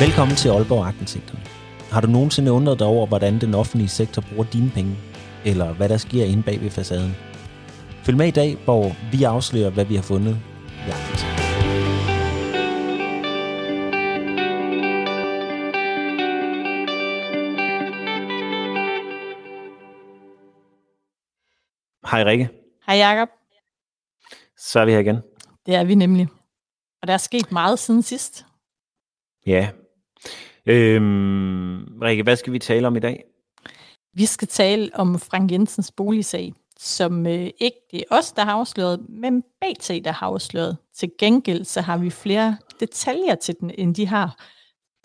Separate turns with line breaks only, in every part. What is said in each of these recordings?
Velkommen til Aalborg Agtindsigterne. Har du nogensinde undret dig over, hvordan den offentlige sektor bruger dine penge? Eller hvad der sker inde bag ved facaden? Følg med i dag, hvor vi afslører, hvad vi har fundet i. Hej Rikke.
Hej Jacob.
Så er vi her igen.
Det er vi nemlig. Og der er sket meget siden sidst.
Ja. Øhm, Rikke, hvad skal vi tale om i dag?
Vi skal tale om Frank Jensens boligsag, som øh, ikke det er os, der har afsløret, men BT, der har afsløret. Til gengæld så har vi flere detaljer til den, end de har.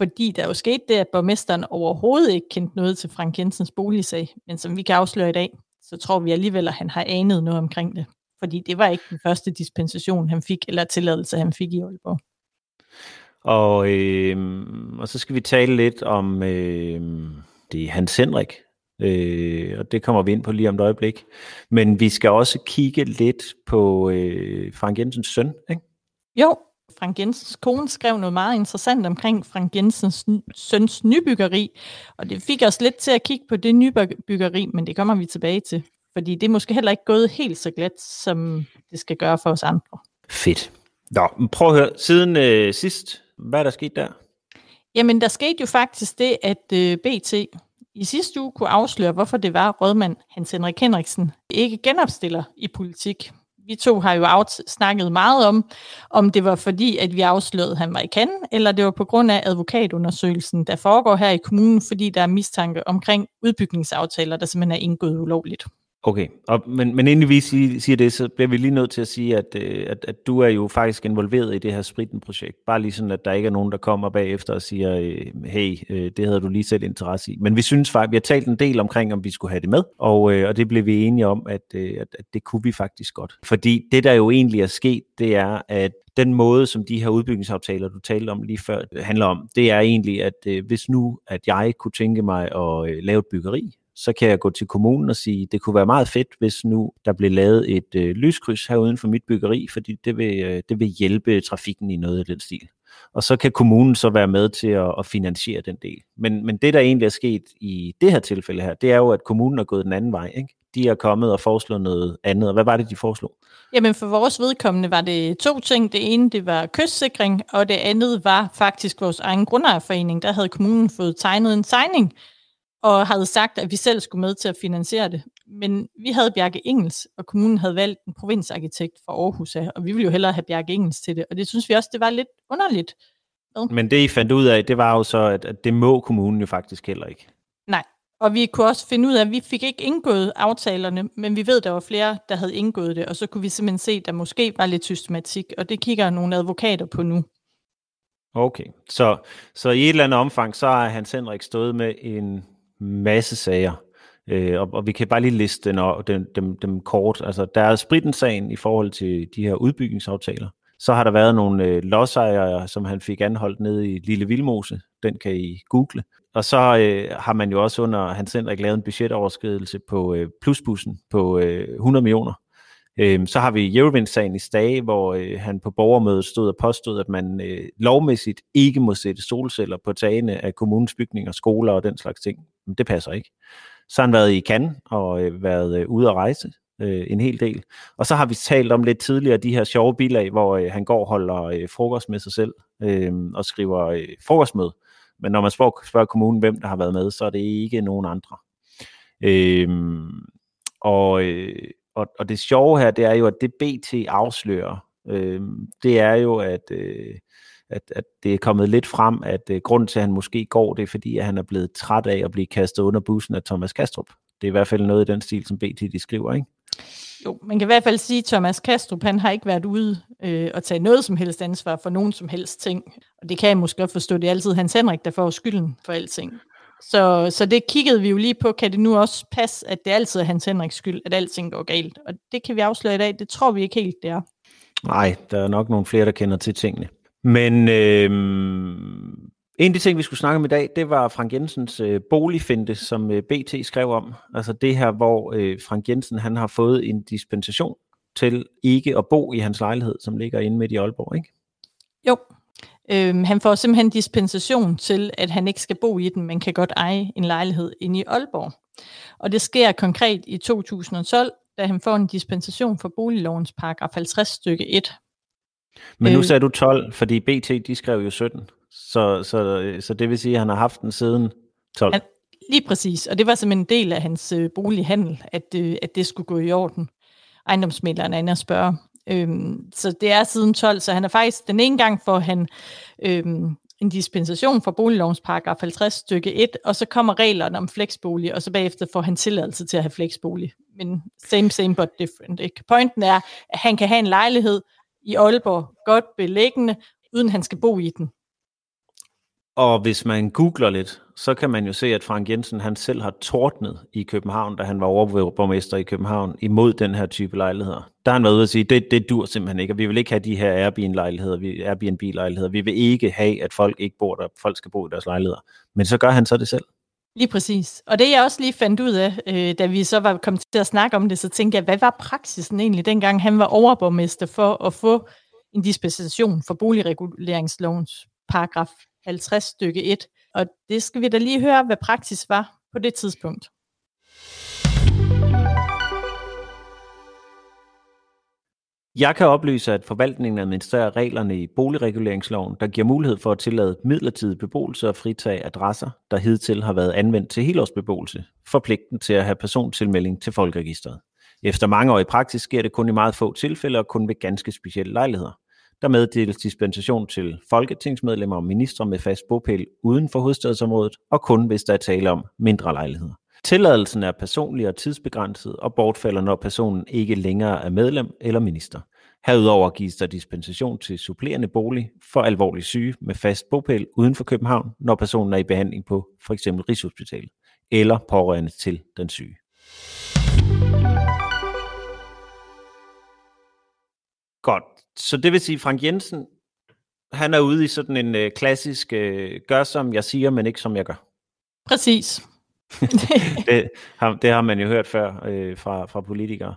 Fordi der jo skete det, at borgmesteren overhovedet ikke kendte noget til Frank Jensens boligsag. Men som vi kan afsløre i dag, så tror vi alligevel, at han har anet noget omkring det. Fordi det var ikke den første dispensation, han fik, eller tilladelse, han fik i Aalborg.
Og, øh, og så skal vi tale lidt om øh, det er Hans Henrik, øh, og det kommer vi ind på lige om et øjeblik. Men vi skal også kigge lidt på øh, Frank Jensens søn, ikke?
Jo, Frank Jensens kone skrev noget meget interessant omkring Frank Jensens søns nybyggeri, og det fik os lidt til at kigge på det nybyggeri, men det kommer vi tilbage til, fordi det er måske heller ikke gået helt så glat, som det skal gøre for os andre.
Fedt. Nå, prøv at høre, siden øh, sidst, hvad er der sket der?
Jamen, der skete jo faktisk det, at øh, BT i sidste uge kunne afsløre, hvorfor det var rådmand Hans Henrik Henriksen ikke genopstiller i politik. Vi to har jo snakket meget om, om det var fordi, at vi afslørede, at han var i kanden, eller det var på grund af advokatundersøgelsen, der foregår her i kommunen, fordi der er mistanke omkring udbygningsaftaler, der simpelthen er indgået ulovligt.
Okay, og, men, men inden vi siger det, så bliver vi lige nødt til at sige, at, øh, at, at du er jo faktisk involveret i det her spritten-projekt. Bare lige sådan, at der ikke er nogen, der kommer bagefter og siger, øh, hey, øh, det havde du lige selv interesse i. Men vi synes faktisk, vi har talt en del omkring, om vi skulle have det med, og, og det blev vi enige om, at, at, at det kunne vi faktisk godt. Fordi det, der jo egentlig er sket, det er, at den måde, som de her udbygningsaftaler, du talte om lige før, handler om, det er egentlig, at hvis nu, at jeg kunne tænke mig at lave et byggeri, så kan jeg gå til kommunen og sige, det kunne være meget fedt, hvis nu der blev lavet et øh, lyskryds her uden for mit byggeri, fordi det vil, øh, det vil hjælpe trafikken i noget af den stil. Og så kan kommunen så være med til at, at finansiere den del. Men, men det, der egentlig er sket i det her tilfælde her, det er jo, at kommunen er gået den anden vej. Ikke? De er kommet og foreslået noget andet. Og hvad var det, de foreslog?
Jamen for vores vedkommende var det to ting. Det ene, det var kystsikring, og det andet var faktisk vores egen grundejerforening. Der havde kommunen fået tegnet en tegning, og havde sagt, at vi selv skulle med til at finansiere det. Men vi havde Bjarke Engels, og kommunen havde valgt en provinsarkitekt fra Aarhus af, og vi ville jo hellere have Bjarke Engels til det, og det synes vi også, det var lidt underligt.
Men det I fandt ud af, det var jo så, at, at det må kommunen jo faktisk heller ikke.
Nej, og vi kunne også finde ud af, at vi fik ikke indgået aftalerne, men vi ved, at der var flere, der havde indgået det, og så kunne vi simpelthen se, at der måske var lidt systematik, og det kigger nogle advokater på nu.
Okay, så, så i et eller andet omfang, så har Hans Henrik stået med en masse sager. Øh, og, og vi kan bare lige liste den, og dem, dem, dem kort. Altså, der er spritten-sagen i forhold til de her udbygningsaftaler. Så har der været nogle øh, lodsejere, som han fik anholdt nede i Lille Vildmose. Den kan I google. Og så øh, har man jo også under Hans Henrik lavet en budgetoverskridelse på øh, plusbussen på øh, 100 millioner. Øh, så har vi Eurovind-sagen i Stage, hvor øh, han på borgermødet stod og påstod, at man øh, lovmæssigt ikke må sætte solceller på tagene af kommunens bygninger, skoler og den slags ting. Men det passer ikke. Så har han været i Cannes og øh, været øh, ude at rejse øh, en hel del. Og så har vi talt om lidt tidligere de her sjove bilag, hvor øh, han går og holder øh, frokost med sig selv øh, og skriver øh, frokostmøde. Men når man spørger, spørger kommunen, hvem der har været med, så er det ikke nogen andre. Øh, og, øh, og, og det sjove her, det er jo, at det BT afslører, øh, det er jo, at, øh, at, at det er kommet lidt frem, at øh, grunden til, at han måske går, det er fordi, at han er blevet træt af at blive kastet under bussen af Thomas Kastrup. Det er i hvert fald noget i den stil, som BT de skriver, ikke?
Jo, man kan i hvert fald sige, at Thomas Kastrup, han har ikke været ude øh, og tage noget som helst ansvar for nogen som helst ting. Og det kan jeg måske godt forstå, det er altid Hans Henrik, der får skylden for alting. Så, så det kiggede vi jo lige på, kan det nu også passe, at det altid er Hans Henriks skyld, at alting går galt? Og det kan vi afsløre i dag, det tror vi ikke helt, det er.
Nej, der er nok nogle flere, der kender til tingene. Men øh, en af de ting, vi skulle snakke om i dag, det var Frank Jensens øh, boligfinde, som øh, BT skrev om. Altså det her, hvor øh, Frank Jensen han har fået en dispensation til ikke at bo i hans lejlighed, som ligger inde midt i Aalborg, ikke?
Jo, Øhm, han får simpelthen dispensation til, at han ikke skal bo i den, men kan godt eje en lejlighed inde i Aalborg. Og det sker konkret i 2012, da han får en dispensation for boliglovens paragraf 50 stykke 1.
Men nu øh, sagde du 12, fordi BT de skrev jo 17. Så, så, så det vil sige, at han har haft den siden 12. Han,
lige præcis, og det var simpelthen en del af hans øh, bolighandel, at, øh, at det skulle gå i orden. Ejendomsmælderen er inde og spørge. Øhm, så det er siden 12, så han er faktisk den ene gang for han øhm, en dispensation fra boliglovens paragraf 50 stykke 1, og så kommer reglerne om flexbolig, og så bagefter får han tilladelse til at have flexbolig. Men same, same, but different. Ikke? Pointen er, at han kan have en lejlighed i Aalborg, godt beliggende, uden han skal bo i den.
Og hvis man googler lidt, så kan man jo se, at Frank Jensen han selv har tordnet i København, da han var overborgmester i København, imod den her type lejligheder. Der har han været ude at sige, det, det dur simpelthen ikke, og vi vil ikke have de her Airbnb-lejligheder, Airbnb-lejligheder. Vi vil ikke have, at folk ikke bor der, folk skal bo i deres lejligheder. Men så gør han så det selv.
Lige præcis. Og det jeg også lige fandt ud af, øh, da vi så var kommet til at snakke om det, så tænkte jeg, hvad var praksisen egentlig, dengang han var overborgmester for at få en dispensation for boligreguleringslovens paragraf 50 stykke 1. Og det skal vi da lige høre, hvad praksis var på det tidspunkt.
Jeg kan oplyse, at forvaltningen administrerer reglerne i boligreguleringsloven, der giver mulighed for at tillade midlertidig beboelse og fritage adresser, der hidtil har været anvendt til helårsbeboelse, for pligten til at have persontilmelding til folkeregisteret. Efter mange år i praksis sker det kun i meget få tilfælde og kun ved ganske specielle lejligheder. Der meddeles dispensation til folketingsmedlemmer og ministre med fast bopæl uden for hovedstadsområdet, og kun hvis der er tale om mindre lejligheder. Tilladelsen er personlig og tidsbegrænset og bortfalder, når personen ikke længere er medlem eller minister. Herudover gives der dispensation til supplerende bolig for alvorlig syge med fast bopæl uden for København, når personen er i behandling på f.eks. Rigshospitalet eller pårørende til den syge. Godt. Så det vil sige, Frank Jensen, han er ude i sådan en øh, klassisk, øh, gør som jeg siger, men ikke som jeg gør.
Præcis.
det, har, det har man jo hørt før øh, fra, fra politikere.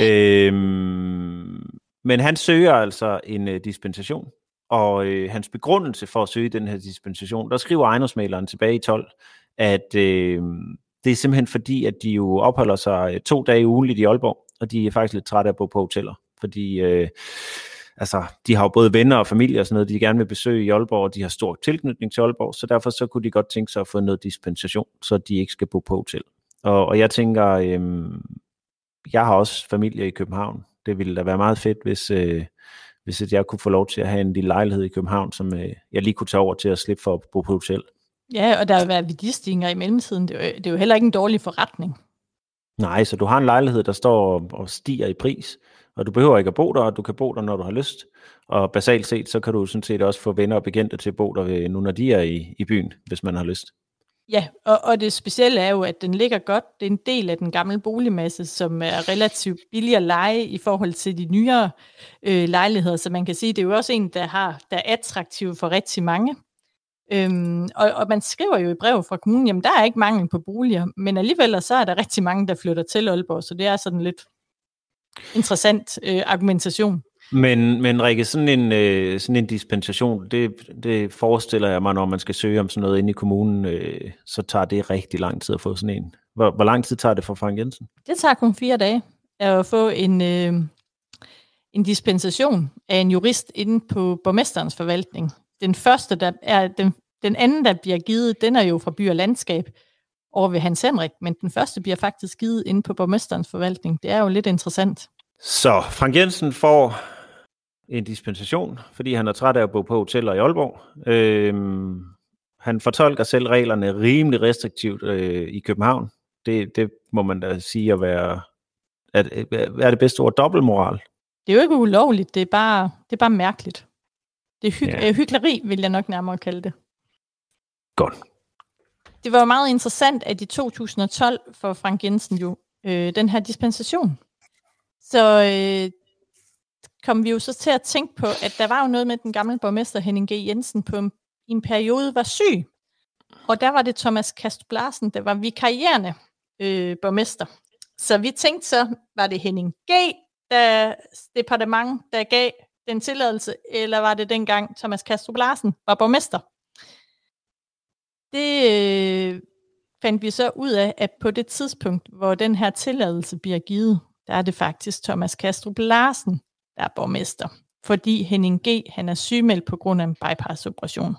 Øhm, men han søger altså en øh, dispensation, og øh, hans begrundelse for at søge den her dispensation, der skriver ejendomsmaleren tilbage i 12, at øh, det er simpelthen fordi, at de jo opholder sig øh, to dage ugenligt i Aalborg, og de er faktisk lidt trætte af at bo på hoteller fordi øh, altså, de har jo både venner og familie og sådan noget, de gerne vil besøge i Aalborg, og de har stor tilknytning til Aalborg, så derfor så kunne de godt tænke sig at få noget dispensation, så de ikke skal bo på hotel. Og, og jeg tænker, øh, jeg har også familie i København. Det ville da være meget fedt, hvis, øh, hvis jeg kunne få lov til at have en lille lejlighed i København, som øh, jeg lige kunne tage over til at slippe for at bo på hotel.
Ja, og der vil være værdistigninger i mellemtiden. Det er, jo, det er jo heller ikke en dårlig forretning.
Nej, så du har en lejlighed, der står og stiger i pris, og du behøver ikke at bo der, og du kan bo der, når du har lyst. Og basalt set, så kan du sådan set også få venner og bekendte til at bo der, øh, nu når de er i, i byen, hvis man har lyst.
Ja, og, og det specielle er jo, at den ligger godt. Det er en del af den gamle boligmasse, som er relativt billig at lege i forhold til de nyere øh, lejligheder. Så man kan sige, det er jo også en, der, har, der er attraktiv for rigtig mange. Øhm, og, og man skriver jo i brev fra kommunen, jamen der er ikke mangel på boliger, men alligevel så er der rigtig mange, der flytter til Aalborg, så det er sådan lidt interessant øh, argumentation.
Men, men Rikke, sådan en, øh, sådan en dispensation, det, det forestiller jeg mig, når man skal søge om sådan noget inde i kommunen, øh, så tager det rigtig lang tid at få sådan en. Hvor, hvor lang tid tager det for Frank Jensen?
Det tager kun fire dage at få en, øh, en dispensation af en jurist inde på borgmesterens forvaltning. Den første, der er, den, den anden, der bliver givet, den er jo fra by og landskab over ved Hans Henrik, men den første bliver faktisk givet inde på borgmesterens forvaltning. Det er jo lidt interessant.
Så Frank Jensen får en dispensation, fordi han er træt af at bo på hoteller i Aalborg. Øhm, han fortolker selv reglerne rimelig restriktivt øh, i København. Det, det må man da sige at være, at, er det bedste ord, dobbeltmoral.
Det er jo ikke ulovligt, det er bare, det er bare mærkeligt. Det er hy- ja. hyggeleri, vil jeg nok nærmere kalde det.
Godt.
Det var meget interessant, at i 2012 for Frank Jensen jo øh, den her dispensation. Så øh, kom vi jo så til at tænke på, at der var jo noget med den gamle borgmester Henning G. Jensen på en, en periode var syg. Og der var det Thomas Kast Blarsen, der var vikarierende øh, borgmester. Så vi tænkte så, var det Henning G. Der, departement, der gav den tilladelse, eller var det dengang Thomas Kastrup Larsen var borgmester? Det øh, fandt vi så ud af, at på det tidspunkt, hvor den her tilladelse bliver givet, der er det faktisk Thomas Kastrup Larsen, der er borgmester. Fordi Henning G. han er sygemeldt på grund af en bypass-operation.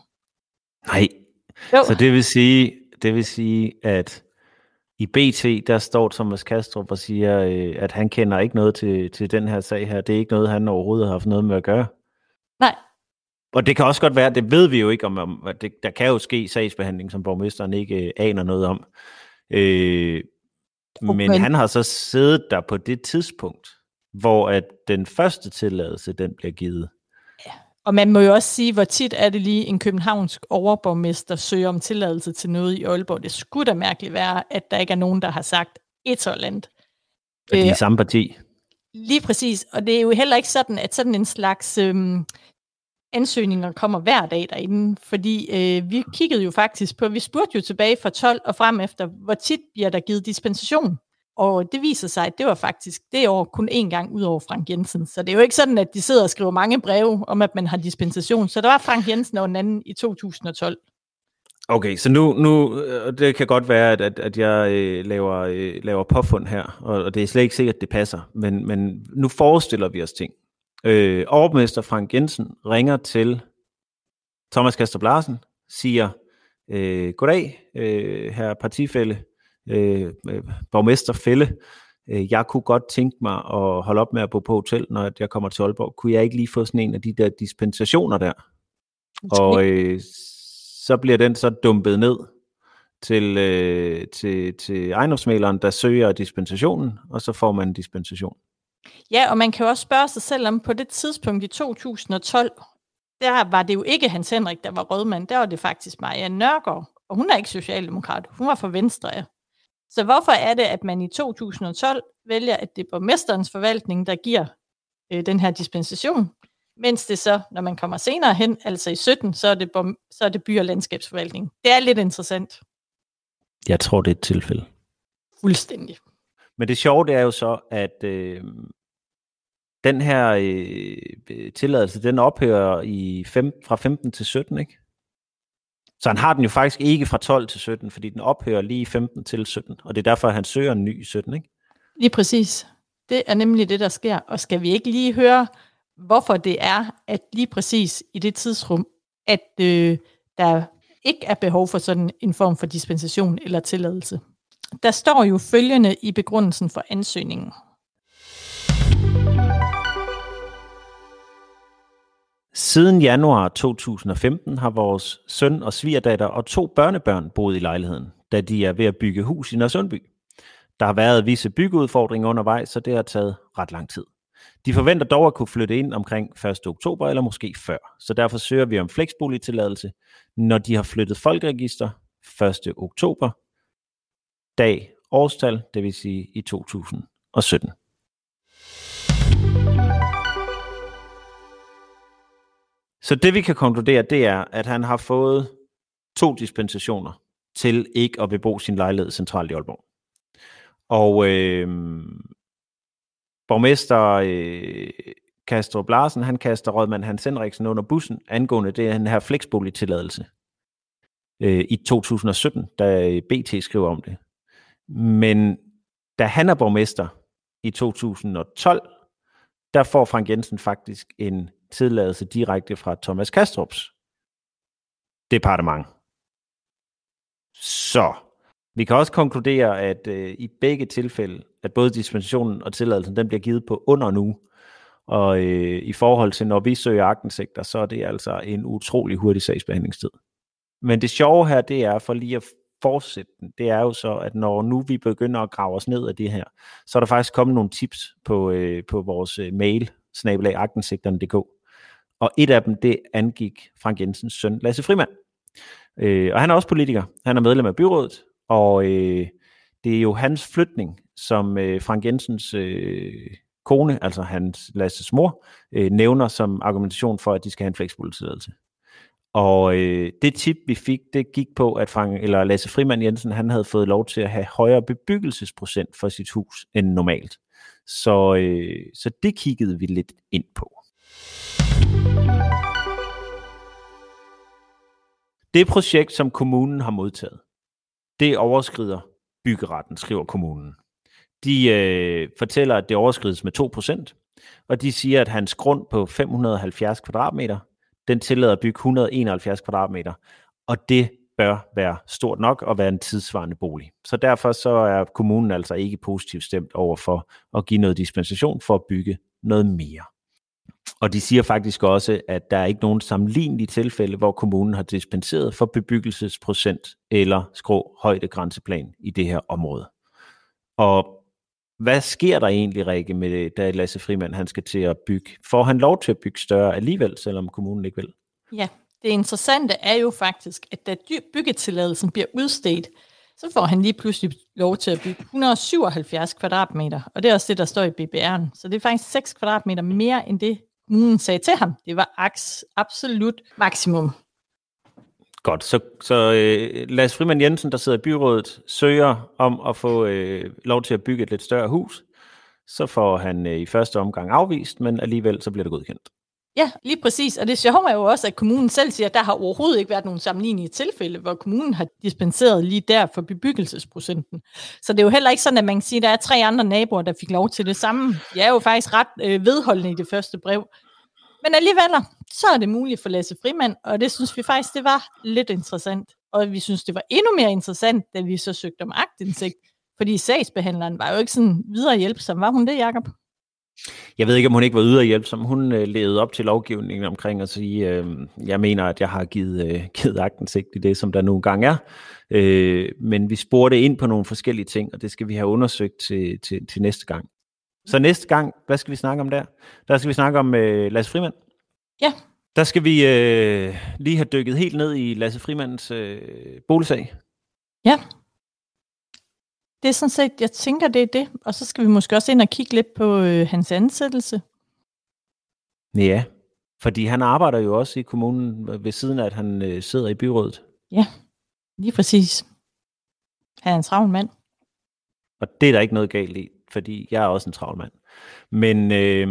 Nej, jo. så det vil sige, det vil sige, at i BT, der står Thomas Kastrup og siger, øh, at han kender ikke noget til, til den her sag her. Det er ikke noget, han overhovedet har haft noget med at gøre.
Nej.
Og det kan også godt være, det ved vi jo ikke om, om at det, der kan jo ske sagsbehandling, som borgmesteren ikke øh, aner noget om. Øh, men, men han har så siddet der på det tidspunkt, hvor at den første tilladelse, den bliver givet.
Og man må jo også sige, hvor tit er det lige en københavnsk overborgmester søger om tilladelse til noget i Aalborg. Det skulle da mærkeligt være, at der ikke er nogen, der har sagt et eller andet.
Er de øh, samme parti?
Lige præcis. Og det er jo heller ikke sådan, at sådan en slags øhm, ansøgninger kommer hver dag derinde. Fordi øh, vi kiggede jo faktisk på, vi spurgte jo tilbage fra 12 og frem efter, hvor tit bliver der givet dispensation og det viser sig, at det var faktisk det år kun én gang ud over Frank Jensen. Så det er jo ikke sådan, at de sidder og skriver mange breve om, at man har dispensation. Så der var Frank Jensen og en anden i 2012.
Okay, så nu, nu øh, det kan godt være, at, at, at jeg øh, laver, øh, laver påfund her, og, og det er slet ikke sikkert, at det passer, men, men nu forestiller vi os ting. Øh, overborgmester Frank Jensen ringer til Thomas Kastrup Larsen, siger, øh, goddag, øh, herr partifælde, øh, borgmester Fælde, øh, jeg kunne godt tænke mig at holde op med at bo på hotel, når jeg kommer til Aalborg. Kunne jeg ikke lige få sådan en af de der dispensationer der? Okay. Og øh, så bliver den så dumpet ned til, øh, til, til ejendomsmaleren, der søger dispensationen, og så får man en dispensation.
Ja, og man kan jo også spørge sig selv om, på det tidspunkt i 2012, der var det jo ikke Hans Henrik, der var rådmand, der var det faktisk Maja Nørgaard, og hun er ikke socialdemokrat, hun var for Venstre. Ja. Så hvorfor er det, at man i 2012 vælger, at det er borgmesterens forvaltning, der giver øh, den her dispensation, mens det så, når man kommer senere hen, altså i 17, så er det, så er det by- og landskabsforvaltning. Det er lidt interessant.
Jeg tror, det er et tilfælde.
Fuldstændig.
Men det sjove det er jo så, at øh, den her øh, tilladelse, den ophører i fem, fra 15 til 17, ikke? Så han har den jo faktisk ikke fra 12 til 17, fordi den ophører lige 15 til 17, og det er derfor, han søger en ny 17, ikke?
Lige præcis. Det er nemlig det, der sker. Og skal vi ikke lige høre, hvorfor det er, at lige præcis i det tidsrum, at øh, der ikke er behov for sådan en form for dispensation eller tilladelse. Der står jo følgende i begrundelsen for ansøgningen.
Siden januar 2015 har vores søn og svigerdatter og to børnebørn boet i lejligheden, da de er ved at bygge hus i Nørresundby. Der har været visse byggeudfordringer undervejs, så det har taget ret lang tid. De forventer dog at kunne flytte ind omkring 1. oktober eller måske før, så derfor søger vi om fleksboligtilladelse, når de har flyttet folkeregister 1. oktober, dag, årstal, det vil sige i 2017. Så det vi kan konkludere, det er, at han har fået to dispensationer til ikke at bebo sin lejlighed centralt i Aalborg. Og øh, borgmester øh, Kastrup Larsen, han kaster rådmand Hans Henriksen under bussen angående det den her fleksboligtilladelse øh, i 2017, da BT skriver om det. Men da han er borgmester i 2012, der får Frank Jensen faktisk en tilladelse direkte fra Thomas Kastrups departement. Så vi kan også konkludere, at øh, i begge tilfælde, at både dispensationen og tilladelsen, den bliver givet på under nu. Og øh, i forhold til, når vi søger agtensigter, så er det altså en utrolig hurtig sagsbehandlingstid. Men det sjove her, det er for lige at fortsætte den, det er jo så, at når nu vi begynder at grave os ned af det her, så er der faktisk kommet nogle tips på, øh, på vores øh, mail, snabelagagtensigterne.dk. Og et af dem, det angik Frank Jensens søn, Lasse Frimand. Øh, og han er også politiker. Han er medlem af byrådet, og øh, det er jo hans flytning, som øh, Frank Jensens øh, kone, altså hans Lasses mor, øh, nævner som argumentation for, at de skal have en fleksboligtilladelse. Og øh, det tip, vi fik, det gik på, at Frank, eller Lasse Frimand Jensen han havde fået lov til at have højere bebyggelsesprocent for sit hus end normalt. Så, øh, så det kiggede vi lidt ind på. Det projekt, som kommunen har modtaget, det overskrider byggeretten, skriver kommunen. De øh, fortæller, at det overskrides med 2%, og de siger, at hans grund på 570 kvadratmeter den tillader at bygge 171 kvadratmeter, og det bør være stort nok og være en tidsvarende bolig. Så derfor så er kommunen altså ikke positivt stemt over for at give noget dispensation for at bygge noget mere. Og de siger faktisk også, at der er ikke nogen sammenlignelige tilfælde, hvor kommunen har dispenseret for bebyggelsesprocent eller skrå højdegrænseplan i det her område. Og hvad sker der egentlig, Rikke, med da Lasse Frimand han skal til at bygge? Får han lov til at bygge større alligevel, selvom kommunen ikke vil?
Ja, det interessante er jo faktisk, at da byggetilladelsen bliver udstedt, så får han lige pludselig lov til at bygge 177 kvadratmeter, og det er også det, der står i BBR'en. Så det er faktisk 6 kvadratmeter mere end det, kommunen sagde til ham. Det var absolut maksimum.
Godt, så, så øh, Lars Frimand Jensen, der sidder i byrådet, søger om at få øh, lov til at bygge et lidt større hus. Så får han øh, i første omgang afvist, men alligevel så bliver det godkendt.
Ja, lige præcis. Og det sjove er jo også, at kommunen selv siger, at der har overhovedet ikke været nogen sammenlignelige tilfælde, hvor kommunen har dispenseret lige der for bebyggelsesprocenten. Så det er jo heller ikke sådan, at man kan sige, at der er tre andre naboer, der fik lov til det samme. Jeg er jo faktisk ret øh, vedholdende i det første brev. Men alligevel, så er det muligt for Lasse Frimand, og det synes vi faktisk, det var lidt interessant. Og vi synes, det var endnu mere interessant, da vi så søgte om agtindsigt, fordi sagsbehandleren var jo ikke sådan videre hjælpsom. Var hun det, Jacob?
Jeg ved ikke, om hun ikke var yder hjælp, som hun øh, levede op til lovgivningen omkring at sige, øh, jeg mener, at jeg har givet, øh, givet agtensigt i det, som der nogle gange er. Øh, men vi spurgte ind på nogle forskellige ting, og det skal vi have undersøgt til, til, til næste gang. Så næste gang, hvad skal vi snakke om der? Der skal vi snakke om øh, Lasse Frimand.
Ja.
Der skal vi øh, lige have dykket helt ned i Lasse Frimands øh, boligsag.
Ja. Det er sådan set, jeg tænker, det er det. Og så skal vi måske også ind og kigge lidt på øh, hans ansættelse.
Ja, fordi han arbejder jo også i kommunen ved siden af, at han øh, sidder i byrådet.
Ja, lige præcis. Han er en travl mand.
Og det er der ikke noget galt i, fordi jeg er også en travl mand. Men øh,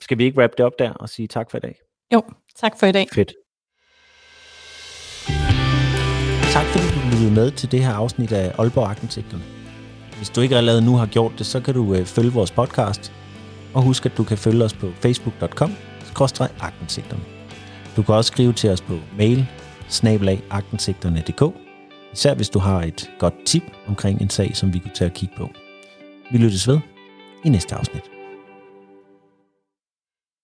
skal vi ikke wrap det op der og sige tak for i dag?
Jo, tak for i dag.
Fedt. Tak fordi du lyttede med til det her afsnit af Aalborg Arkitekten. Hvis du ikke allerede nu har gjort det, så kan du øh, følge vores podcast. Og husk, at du kan følge os på facebook.com arkensigterne. Du kan også skrive til os på mail snabelagagtensigterne.dk Især hvis du har et godt tip omkring en sag, som vi kunne tage og kigge på. Vi lyttes ved i næste afsnit.